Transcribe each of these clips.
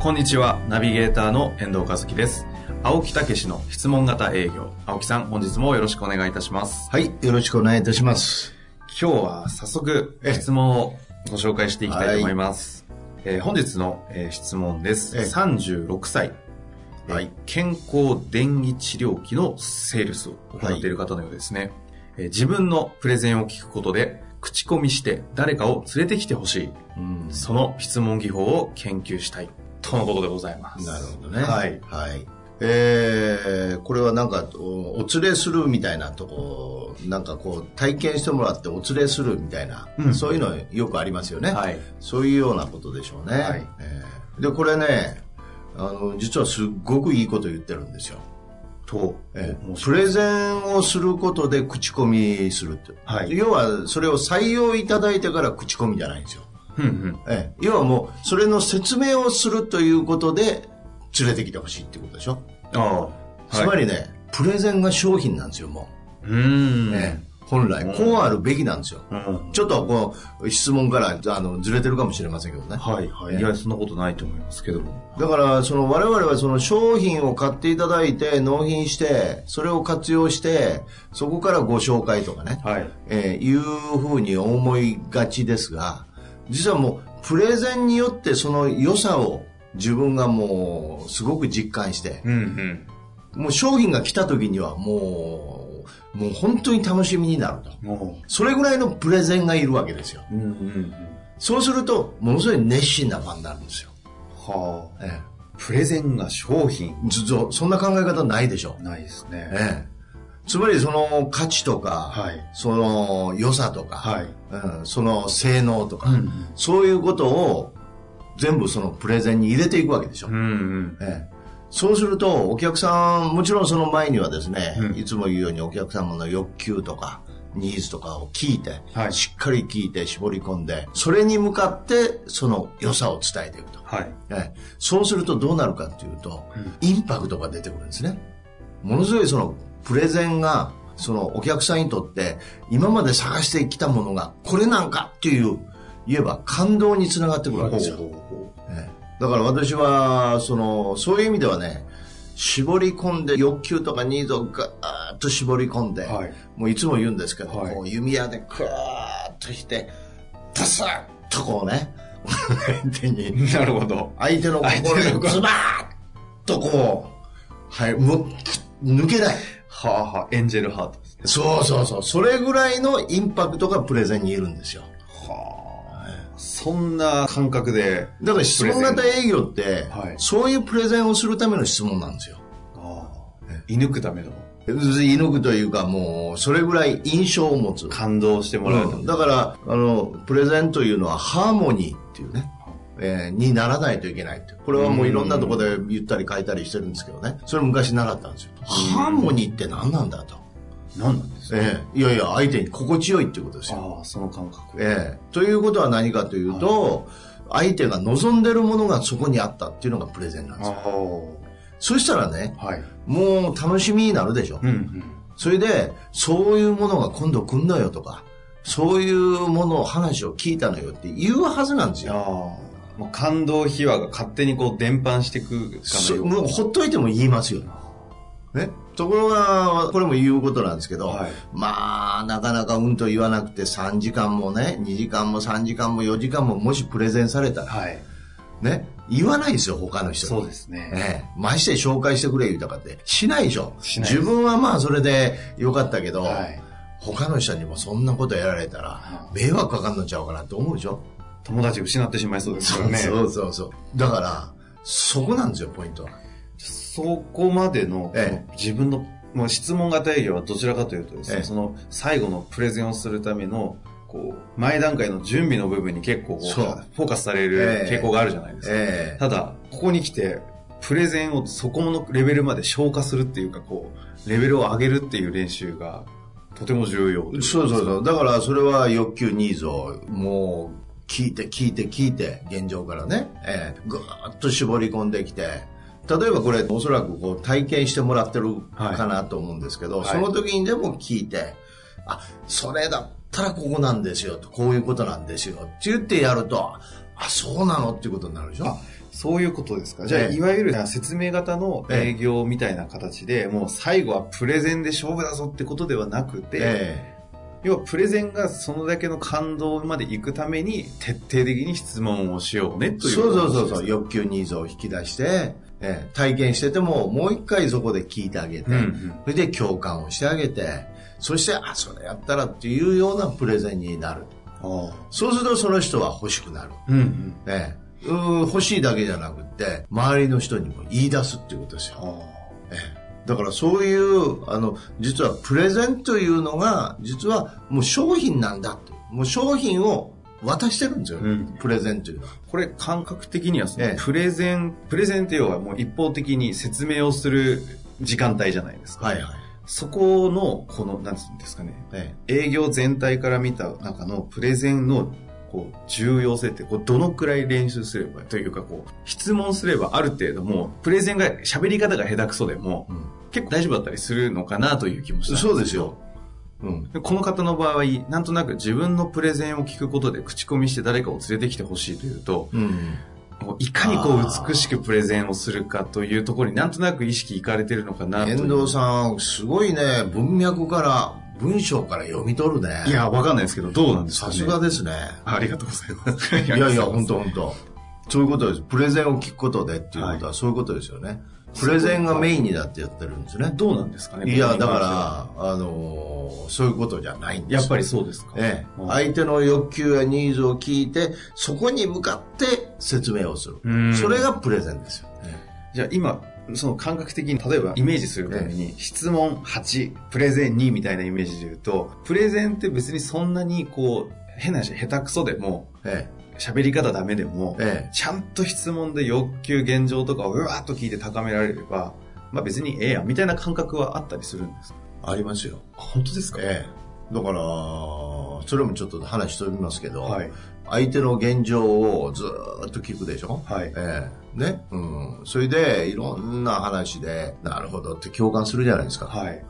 こんにちは、ナビゲーターの遠藤和樹です。青木武の質問型営業。青木さん、本日もよろしくお願いいたします。はい、よろしくお願いいたします。今日は早速質問をご紹介していきたいと思います。えー本日の、えー質問です。ええ36歳、えーはい健康電気治療器のセールスを行っている方のようですね。えー自分のプレゼンを聞くことで、口コミして誰かを連れてきてほしい。うんその質問技法を研究したい。とのことでございます。なるほどね。はい。はい。えー、これはなんかお、お連れするみたいなとこ、なんかこう、体験してもらってお連れするみたいな、うんそういうのよくありますよね。はい。そういうようなことでしょうね。はいえーで、これね、あの、実はすっごくいいこと言ってるんですよ。と、えプレゼンをすることで口コミするって。はい要は、それを採用いただいてから口コミじゃないんですよ。うんうん。ええ、要はもう、それの説明をするということで、連れてきてほしいっていうことでしょ？ああ。つまりね、プレゼンが商品なんですよ、もうーう。ん。ええ本来、こうあるべきなんですよ。うん。ちょっとこう、質問から、あの、ずれてるかもしれませんけどね。はいはい。ええいや、そんなことないと思いますけども。だから、その我々はその商品を買っていただいて、納品して、それを活用して、そこからご紹介とかね、はい。えーいうふうに思いがちですが、実はもう、プレゼンによってその良さを自分がもう、すごく実感して、うんもう商品が来た時にはもう、もう本当に楽しみになると。それぐらいのプレゼンがいるわけですよ。う。うんうんうん。そうすると、ものすごい熱心なファンになるんですよ。はあ。えプレゼンが商品。そそんな考え方ないでしょ。ないですね。ええ。つまりその価値とか、はいその良さとか、はい。うん、その性能とか、うんうんそういうことを全部そのプレゼンに入れていくわけでしょ。うんうん。ええ、そうすると、お客さん、もちろんその前にはですね、うんいつも言うようにお客様の欲求とか、ニーズとかを聞いて、はいしっかり聞いて絞り込んで、それに向かってその良さを伝えていくと。はい。ええ、そうするとどうなるかっていうと、インパクトが出てくるんですね。ものすごいそのプレゼンが、そのお客さんにとって今まで探してきたものがこれなんかっていう、言えば感動につながってくるわけですよ。だから私は、その、そういう意味ではね、絞り込んで欲求とかニーズをガーッと絞り込んで、はいもういつも言うんですけど、はいこう弓矢でクワーッとして、ダサッとこうね、相手に、うなるほど。相手の心にズバーッとこう、はい、む抜けない。はあはあ。エンジェルハートですね。そうそうそう。それぐらいのインパクトがプレゼンにいるんですよ。はあ。そんな感覚で。だから質問型営業って、はいそういうプレゼンをするための質問なんですよ。ああ。射抜くための？射抜くというかもう、それぐらい印象を持つ。感動してもらううんだから、あの、プレゼンというのはハーモニーっていうね、えーにならないといけないって。これはもういろんなところで言ったり書いたりしてるんですけどね。それ昔習ったんですよ。ハーモニーって何なんだと。何なんですか？ええいやいや、相手に心地よいっていうことですよ。ああ、その感覚。ええということは何かというと、相手が望んでるものがそこにあったっていうのがプレゼンなんですよ。あそしたらね、あ。はい。もう楽しみになるでしょ。うんうん。それで、そういうものが今度来んのよとか、そういうものを話を聞いたのよって言うはずなんです。よ。もう感動秘話が勝手にこう伝播していくかのようそもうほっといても言いますよ。ね。ところが、これも言うことなんですけど、はいまあ、なかなかうんと言わなくて3時間もね、2時間も3時間も4時間ももしプレゼンされたら、はい。ね、言わないですよ、他の人に。そうですね。ええ、まして紹介してくれ言うたかって、しないでしょ。し自分はまあそれでよかったけど、はい。他の人にもそんなことやられたら、迷惑かかんのちゃうかなって思うでしょ。友達失ってしまいそうですからね。そうそうそう。だから、そこなんですよ、ポイントは。そこまでの、え自分の、まあ、質問型営業はどちらかというとですね、ええその最後のプレゼンをするためのこう、前段階の準備の部分に結構フォーカスされる傾向があるじゃないですか。ええただ、ここに来て、プレゼンをそこのレベルまで消化するっていうか、こう、レベルを上げるっていう練習が、とても重要。そうそうそう。だからそれは欲求ニーズをもう聞いて聞いて聞いて、現状からね、えー、ぐーっと絞り込んできて、例えばこれおそらくこう体験してもらってるかなと思うんですけど、はい。その時にでも聞いて、あ、それだったらここなんですよと、こういうことなんですよって言ってやると、あ、そうなのっていうことになるでしょ。あそういうことですか。じゃあ、ええ。いわゆる説明型の営業みたいな形で、もう最後はプレゼンで勝負だぞってことではなくて、え要はプレゼンがそのだけの感動まで行くために徹底的に質問をしようねえというそうそうそうそう、う。欲求ニーズを引き出して、ええ体験しててももう一回そこで聞いてあげて、うんうんそれで共感をしてあげて、そして、あ、それやったらっていうようなプレゼンになる。そうするとその人は欲しくなる。うんうん。えー欲しいだけじゃなくって、周りの人にも言い出すっていうことですよ。あええだからそういう、あの、実はプレゼンというのが、実はもう商品なんだって。もう商品を渡してるんですよ。うんプレゼンというのは。これ感覚的にはそのええプレゼン、プレゼンって要はもう一方的に説明をする時間帯じゃないですか。はいはい。そこの、この、なんつうんですかね、え営業全体から見た中のプレゼンのこう重要性ってこうどのくらい練習すればというかこう質問すればある程度もうプレゼンが喋り方が下手くそでもえうん結構大丈夫だったりするのかなという気もしたんそうですよ。うん。でこの方の場合なんとなく自分のプレゼンを聞くことで口コミして誰かを連れてきてほしいというとうん。もういかにこう美しくプレゼンをするかというところになんとなく意識いかれてるのかなと遠藤さん、すごいね、文脈から、文章から読み取るね。いやわかんないですけどどうなんですかさねすがですね。ありがとうございますいいやいや、本当本当そういうことです。プレゼンを聞くことでっていうことはそういうことですよね。プレゼンがメインになってやってるんですね。どうなんですかねいや、だから、あのーそういうことじゃないんですやっぱりそうですか。ええうん相手の欲求やニーズを聞いて、そこに向かって説明をするうん。それがプレゼンですよ。じゃあ今、その感覚的に、例えばイメージするために、質問8、プレゼン2みたいなイメージで言うと、プレゼンって別にそんなにこう、変な話、下手くそでも、え喋り方ダメでも、ええ。ちゃんと質問で欲求、現状とかをうわーっと聞いて高められれば、まあ別にええやん、みたいな感覚はあったりするんですか？えありますよ。あ本当ですか？ええ。だから、それもちょっと話しておりますけど、はい。相手の現状をずーっと聞くでしょ？はい。ええね？うん。それで、いろんな話で、なるほどって共感するじゃないですか。はい。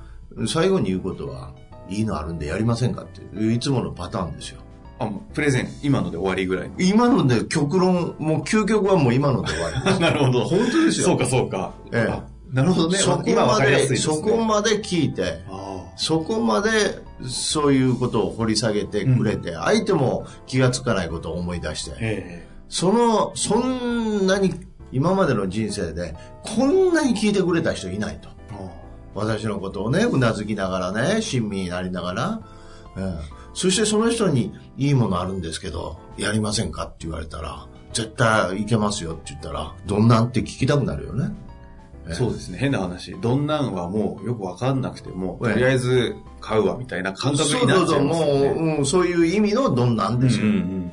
最後に言うことは、いいのあるんでやりませんかっていう、いつものパターンですよ。あ、もうプレゼン、今ので終わりぐらい。今ので極論、もう究極はもう今ので終わりです。なるほど。本当ですよ。そうか、そうか。ええあなるほどね。そこまで、ね。そこまで聞いて、あそこまでそういうことを掘り下げてくれて、相手も気がつかないことを思い出してあ。、えその、そんなに今までの人生で、こんなに聞いてくれた人いないと。私のことをね、うなずきながらね、親身になりながら、うんそしてその人にいいものあるんですけど、やりませんかって言われたら、絶対いけますよって言ったら、どんなんって聞きたくなるよね。ええそうですね。変な話。どんなんはもうよくわかんなくても、ええとりあえず買うわみたいな感覚そうになそうそう、っちゃいますよもう、ね。うん、そういう意味のどんなんですよ。うんうん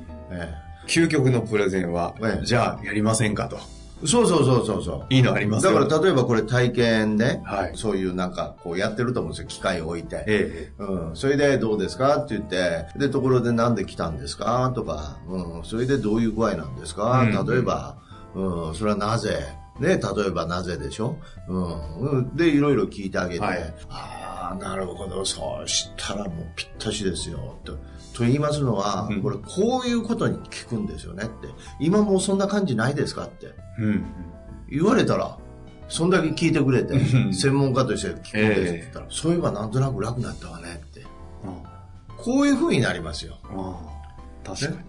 究極のプレゼンは、ええじゃあやりませんかと。えそうそうそうそうそう。いいのありますだよ。から例えばこれ体験で、はいそういうなんかこうやってると思うんですよ、機械を置いて。えうん、それでどうですかって言って、で、ところでなんで来たんですかとか、うん、それでどういう具合なんですか、うん例えば、うん、それはなぜね、例えばなぜでしょ？うん、うんで、いろいろ聞いてあげて、はいああ、なるほど、そうしたらもうぴったしですよ、と。と言いますのは、うんこれこういうことに聞くんですよねって。今もうそんな感じないですかって。えうん。言われたら、そんだけ聞いてくれてう、ん専門家として聞くんですってええ言ったら、そういえばなんとなく楽になったわねって。あこういう風になりますよ。あ確かに。と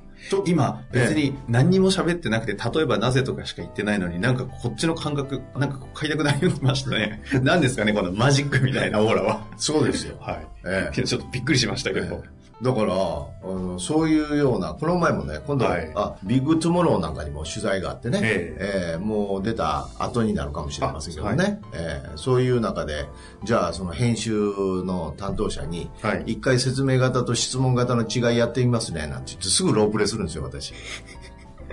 今、別に何にも喋ってなくて、例えばなぜとかしか言ってないのに、なんかこっちの感覚、なんか買いたくなりましたね。何ですかね、このマジックみたいなオーラは。そうですよ。はい。えいやちょっとびっくりしましたけど。だから、あのそういうような、この前もね、今度、はいあ、ビッグトゥモローなんかにも取材があってね、ええーもう出た後になるかもしれませんけどね、あはいえーそういう中で、じゃあその編集の担当者に、はい一回説明型と質問型の違いやってみますね、なんて言ってすぐロープレするんですよ、私。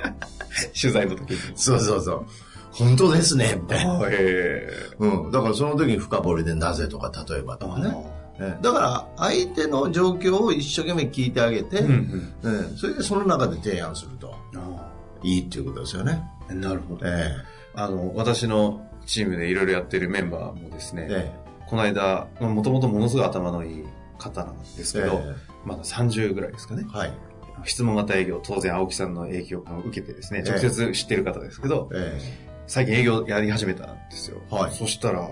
取材の時に。そうそうそう。本当ですね、みたいな。えうん。だからその時に深掘りでなぜとか例えばとかね。えーだから相手の状況を一生懸命聞いてあげて、えうんうん。うんそれでその中で提案するとあいいっていうことですよね。あなるほど。えあの、私のチームでいろいろやってるメンバーもですね、えこの間、もともとものすごい頭のいい方なんですえけど、えまだ30ぐらいですかね。はい。質問型営業、当然青木さんの影響を受けてですね、ええ直接知ってる方ですけど、え最近営業やり始めたんですよ。はいそしたら、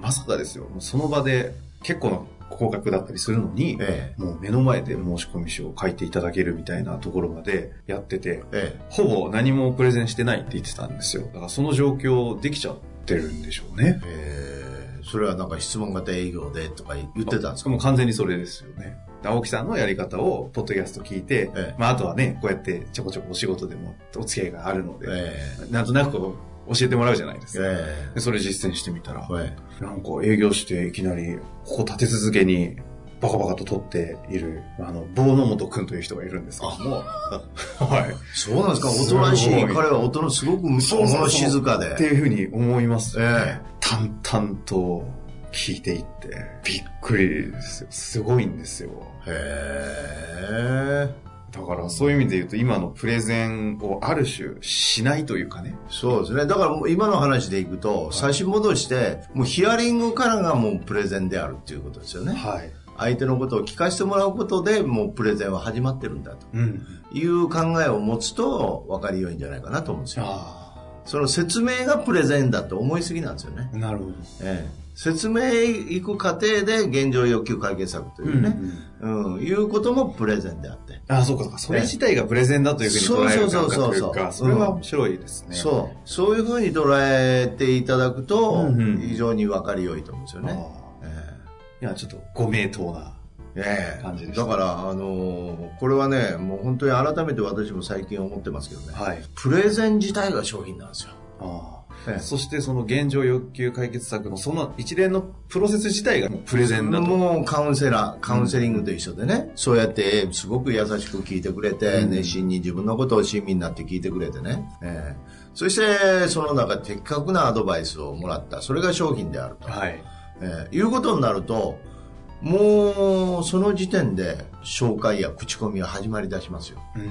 まさかですよ、その場で結構な高額だったりするのにえ、えもう目の前で申し込み書を書いていただけるみたいなところまでやってて、ええほぼ何もプレゼンしてないって言ってたんですよ。だからその状況できちゃってるんでしょうね。ええそれはなんか質問型営業でとか言ってたんですか？もう完全にそれですよね。青木さんのやり方をポッドキャスト聞いて、ええまああとはね、こうやってちょこちょこお仕事でもお付き合いがあるので、えなんとなくこう教えてもらうじゃないですえか。えでそれ実践してみたら、ええなんか営業していきなり、ここ立て続けにバカバカと取っている、あの、棒の本くんという人がいるんですけども、はい。そうなんですか、おとなしい。彼はおとなしい、すごく物静かで。っていうふうに思います、ね。え淡々と聞いていって、びっくりですよ。すごいんですよ。へえ。だからそういう意味で言うと、今のプレゼンをある種しないというかね。そうですね。だからもう今の話でいくと、差し戻して、もうヒアリングからがもうプレゼンであるっていうことですよね。はい。相手のことを聞かせてもらうことでもうプレゼンは始まってるんだとうん。いう考えを持つと分かりよいんじゃないかなと思うんですよ。あその説明がプレゼンだと思いすぎなんですよね。あ、なるほど。ええ、説明いく過程で現状要求解決策というね、うんいうこともプレゼンであって。ああ、そうかそうか。それ自体がプレゼンだというふうに捉えるかとそうそうそうそういうか、それは面白いですね。そう。そういうふうに捉えていただくとうんうん、非常に分かりよいと思うんですよね。あえあいや、ちょっとご名答な。感じでだから、あのーこれはね、もう本当に改めて私も最近思ってますけどね、はい。プレゼン自体が商品なんですよ。あええ。あそしてその現状欲求解決策のその一連のプロセス自体がもうプレゼンだと。もうカウンセラー、カウンセリングと一緒でね、そうやってすごく優しく聞いてくれて、うん。熱心に自分のことを親身になって聞いてくれてね、ええ。そしてその中で的確なアドバイスをもらった、それが商品であると、はい。ええ。いうことになると、もうその時点で紹介や口コミは始まり出しますよ。うん。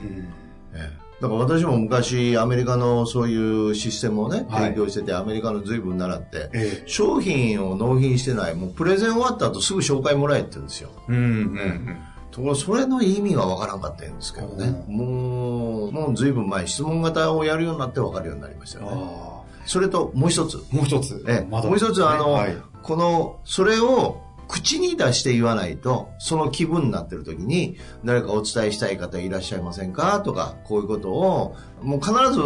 ええだから私も昔アメリカのそういうシステムをね、はい提供してて、アメリカの随分習って、ええ。商品を納品してない、もうプレゼン終わった後すぐ紹介もらえって言うんですよ。うん、うん、ところがそれの意味がわからんかったんですけどね。もう、もう随分前、質問型をやるようになってわかるようになりましたうん。よね。あそれともう一つ。あ。もう一つ。ええまだもう一つ、あの、はい。この、それを口に出して言わないと、その気分になってる時に、誰かお伝えしたい方いらっしゃいませんか？とか、こういうことを、もう必ず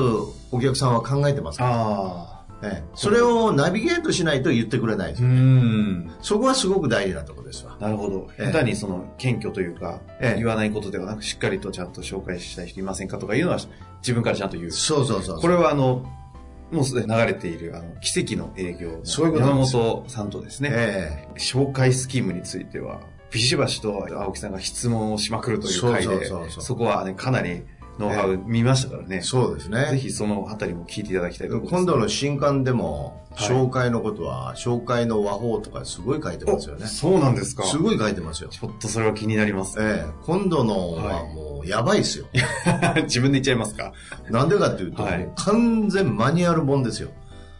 お客さんは考えてますから、ああ。ええそれをナビゲートしないと言ってくれないですうよ。ん。そこはすごく大事なところですわ。なるほど。ええ下手にその謙虚というか、ええ言わないことではなく、しっかりとちゃんと紹介したい人いませんか？とかいうのは自分からちゃんと言う。そうそうそう。これはあの、もうすでに流れている、あの、奇跡の営業の山本さんとですね、ええ。紹介スキームについては、ビシバシと青木さんが質問をしまくるという回で、そこはね、かなりノウハウ見ましたからね。そうですね。ぜひそのあたりも聞いていただきたいと思います。今度の新刊でも、はい紹介のことは、紹介の和法とかすごい書いてますよねお。そうなんですか。すごい書いてますよ。ちょっとそれは気になります。ええ、今度のはもうやばいですよ。自分で言っちゃいますかなんでかっていうと、完全マニュアル本ですよ。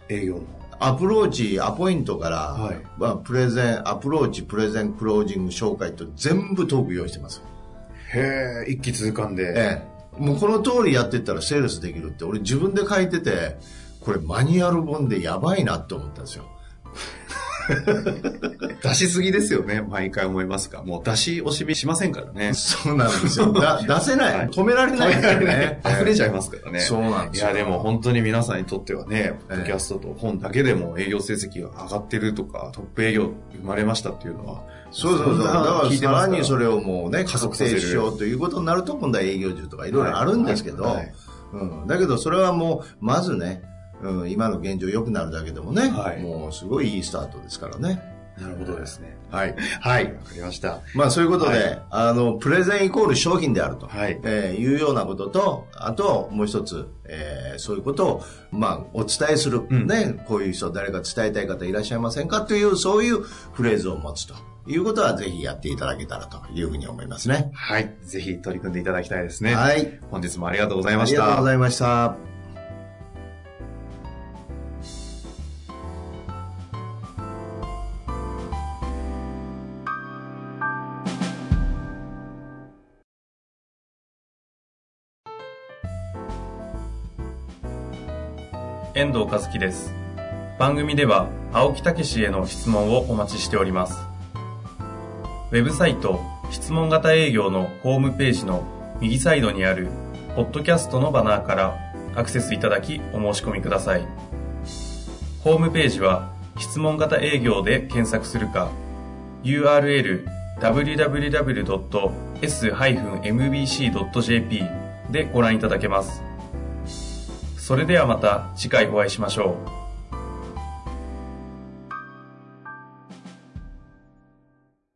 営業の。アプローチ、アポイントから、はいまあ、プレゼン、アプローチ、プレゼン、クロージング、紹介と全部トーク用意してます。へえ、一気通貫で。ええ。もうこの通りやってったらセールスできるって、俺自分で書いてて、これマニュアル本でやばいなって思ったんですよ。出しすぎですよね、毎回思いますが。もう出し惜しみしませんからね。そうなんですよ。だ出せない、はい止められないからね。溢れちゃいますからね。そうなんですよ。いや、でも本当に皆さんにとってはね、ポッドキャストと本だけでも営業成績が上がってるとか、トップ営業生まれましたっていうのは、そうそうそう。だからさららにそれをもうね、加速加速させる定しようということになると、今度は営業術とかいろいろあるんですけど、はいはいうん、だけどそれはもう、まずね、うん、今の現状良くなるだけでもね、はいもうすごいいいスタートですからね。なるほどですね。はい。はい、わかりました。まあそういうことで、はいあの、プレゼンイコール商品であると、はいえーいうようなことと、あともう一つ、えーそういうことを、まあお伝えする、うんね、こういう人誰か伝えたい方いらっしゃいませんか？という、そういうフレーズを持つということはぜひやっていただけたらというふうに思いますね。はい、ぜひ取り組んでいただきたいですね。はい。本日もありがとうございました。ありがとうございました。遠藤和樹です。番組では青木武氏への質問をお待ちしております。ウェブサイト質問型営業のホームページの右サイドにあるポッドキャストのバナーからアクセスいただきお申し込みください。ホームページは質問型営業で検索するか URL www.s-mbc.jp でご覧いただけます。それではまた次回お会いしましょう。